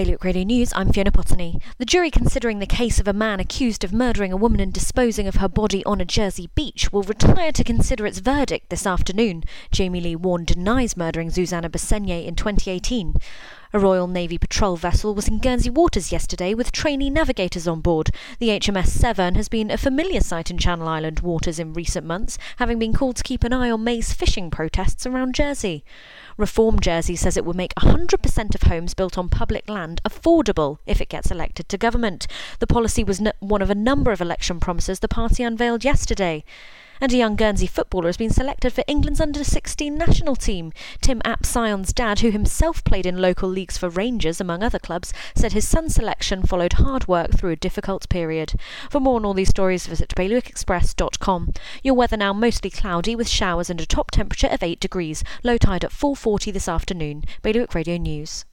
Bailiwick Radio News, I'm Fiona Potney. The jury considering the case of a man accused of murdering a woman and disposing of her body on a Jersey beach will retire to consider its verdict this afternoon. Jamie Lee Warren denies murdering Zuzana Besenye in 2018. A Royal Navy patrol vessel was in Guernsey waters yesterday with trainee navigators on board. The HMS Severn has been a familiar sight in Channel Island waters in recent months, having been called to keep an eye on May's fishing protests around Jersey. Reform Jersey says it will make 100% of homes built on public land affordable if it gets elected to government. The policy was one of a number of election promises the party unveiled yesterday and a young Guernsey footballer has been selected for England's under 16 national team. Tim Apsyon's dad, who himself played in local leagues for Rangers, among other clubs, said his son's selection followed hard work through a difficult period. For more on all these stories, visit bailiwickexpress.com. Your weather now mostly cloudy with showers and a top temperature of 8 degrees. Low tide at 4.40 this afternoon. Bailiwick Radio News.